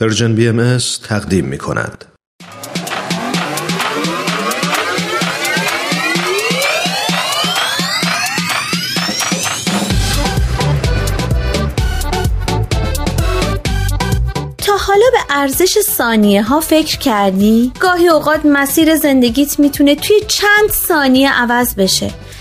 پرژن بی ام تقدیم می کند. حالا به ارزش ثانیه ها فکر کردی؟ گاهی اوقات مسیر زندگیت می‌تونه توی چند ثانیه عوض بشه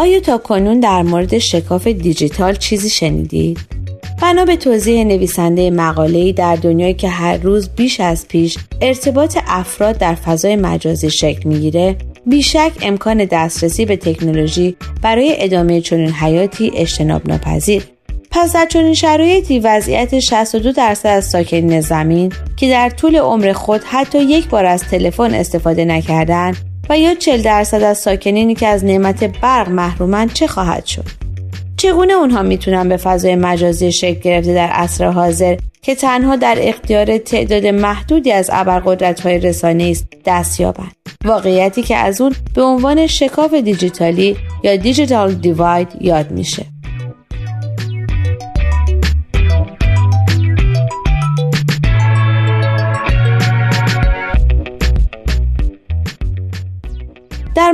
آیا تا کنون در مورد شکاف دیجیتال چیزی شنیدید؟ بنا به توضیح نویسنده مقاله‌ای در دنیایی که هر روز بیش از پیش ارتباط افراد در فضای مجازی شکل می‌گیره بیشک امکان دسترسی به تکنولوژی برای ادامه چنین حیاتی اجتناب ناپذیر پس در چنین شرایطی وضعیت 62 درصد از ساکنین زمین که در طول عمر خود حتی یک بار از تلفن استفاده نکردند و یا 40 درصد از ساکنینی که از نعمت برق محرومن چه خواهد شد؟ چگونه اونها می‌تونن به فضای مجازی شکل گرفته در عصر حاضر که تنها در اختیار تعداد محدودی از ابرقدرت های رسانه است دست یابند؟ واقعیتی که از اون به عنوان شکاف دیجیتالی یا دیجیتال دیواید یاد میشه.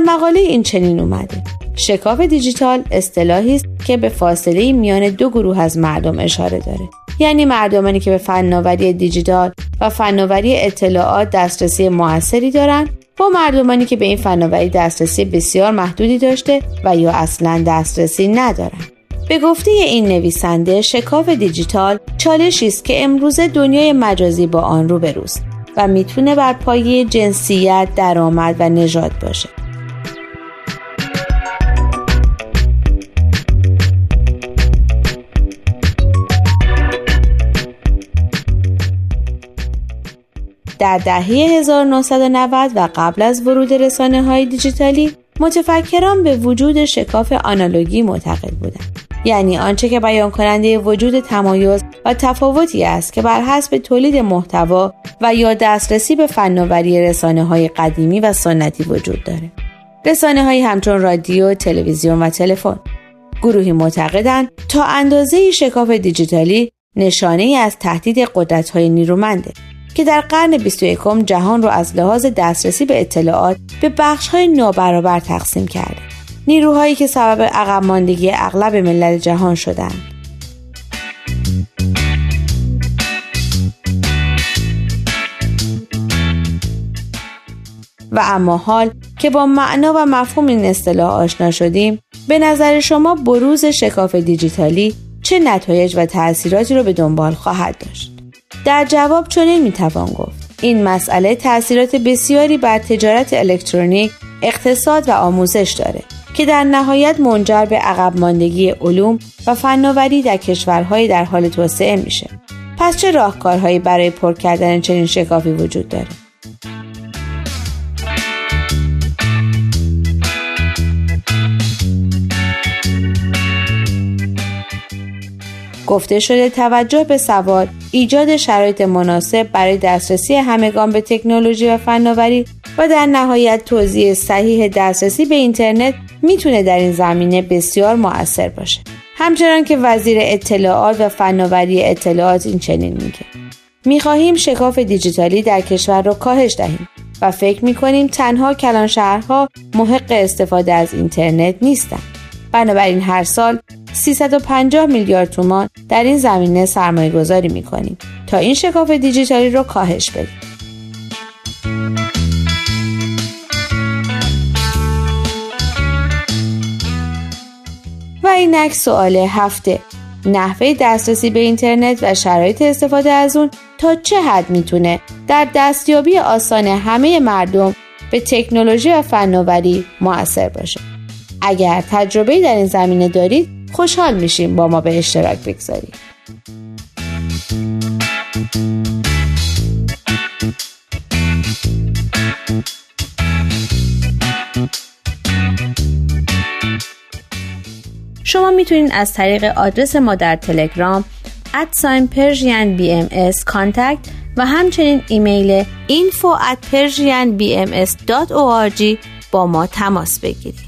مقاله این چنین اومده. شکاف دیجیتال اصطلاحی است که به فاصله میان دو گروه از مردم اشاره داره. یعنی مردمانی که به فناوری دیجیتال و فناوری اطلاعات دسترسی موثری دارند با مردمانی که به این فناوری دسترسی بسیار محدودی داشته و یا اصلا دسترسی ندارند. به گفته این نویسنده شکاف دیجیتال چالشی است که امروز دنیای مجازی با آن روبروست و می‌تونه بر پایه جنسیت، درآمد و نژاد باشه. در دهه 1990 و قبل از ورود رسانه های دیجیتالی متفکران به وجود شکاف آنالوگی معتقد بودند. یعنی آنچه که بیان کننده وجود تمایز و تفاوتی است که بر حسب تولید محتوا و یا دسترسی به فناوری رسانه های قدیمی و سنتی وجود داره. رسانه های همچون رادیو، تلویزیون و تلفن. گروهی معتقدند تا اندازه شکاف دیجیتالی نشانه ای از تهدید قدرت های نیرومنده. که در قرن 21 جهان را از لحاظ دسترسی به اطلاعات به های نابرابر تقسیم کرده. نیروهایی که سبب عقب ماندگی اغلب ملل جهان شدند. و اما حال که با معنا و مفهوم این اصطلاح آشنا شدیم به نظر شما بروز شکاف دیجیتالی چه نتایج و تأثیراتی را به دنبال خواهد داشت در جواب چنین می‌توان گفت. این مسئله تاثیرات بسیاری بر تجارت الکترونیک اقتصاد و آموزش داره که در نهایت منجر به عقب ماندگی علوم و فناوری در کشورهای در حال توسعه میشه. پس چه راهکارهایی برای پر کردن چنین شکافی وجود داره؟ گفته شده توجه به سواد ایجاد شرایط مناسب برای دسترسی همگان به تکنولوژی و فناوری و در نهایت توضیح صحیح دسترسی به اینترنت می‌تونه در این زمینه بسیار مؤثر باشه. همچنان که وزیر اطلاعات و فناوری اطلاعات این چنین میگه. می‌خواهیم شکاف دیجیتالی در کشور را کاهش دهیم و فکر می‌کنیم تنها کلان شهرها محق استفاده از اینترنت نیستند بنابراین هر سال 350 میلیارد تومان در این زمینه سرمایه گذاری می کنیم تا این شکاف دیجیتالی رو کاهش بدیم. و اینک سوال هفته نحوه دسترسی به اینترنت و شرایط استفاده از اون تا چه حد می‌تونه در دستیابی آسان همه مردم به تکنولوژی و فناوری موثر باشه اگر تجربه در این زمینه دارید خوشحال میشیم با ما به اشتراک بگذاریم شما می‌تونید از طریق آدرس ما در تلگرام ادساین پرژین بی ام و همچنین ایمیل info با ما تماس بگیرید.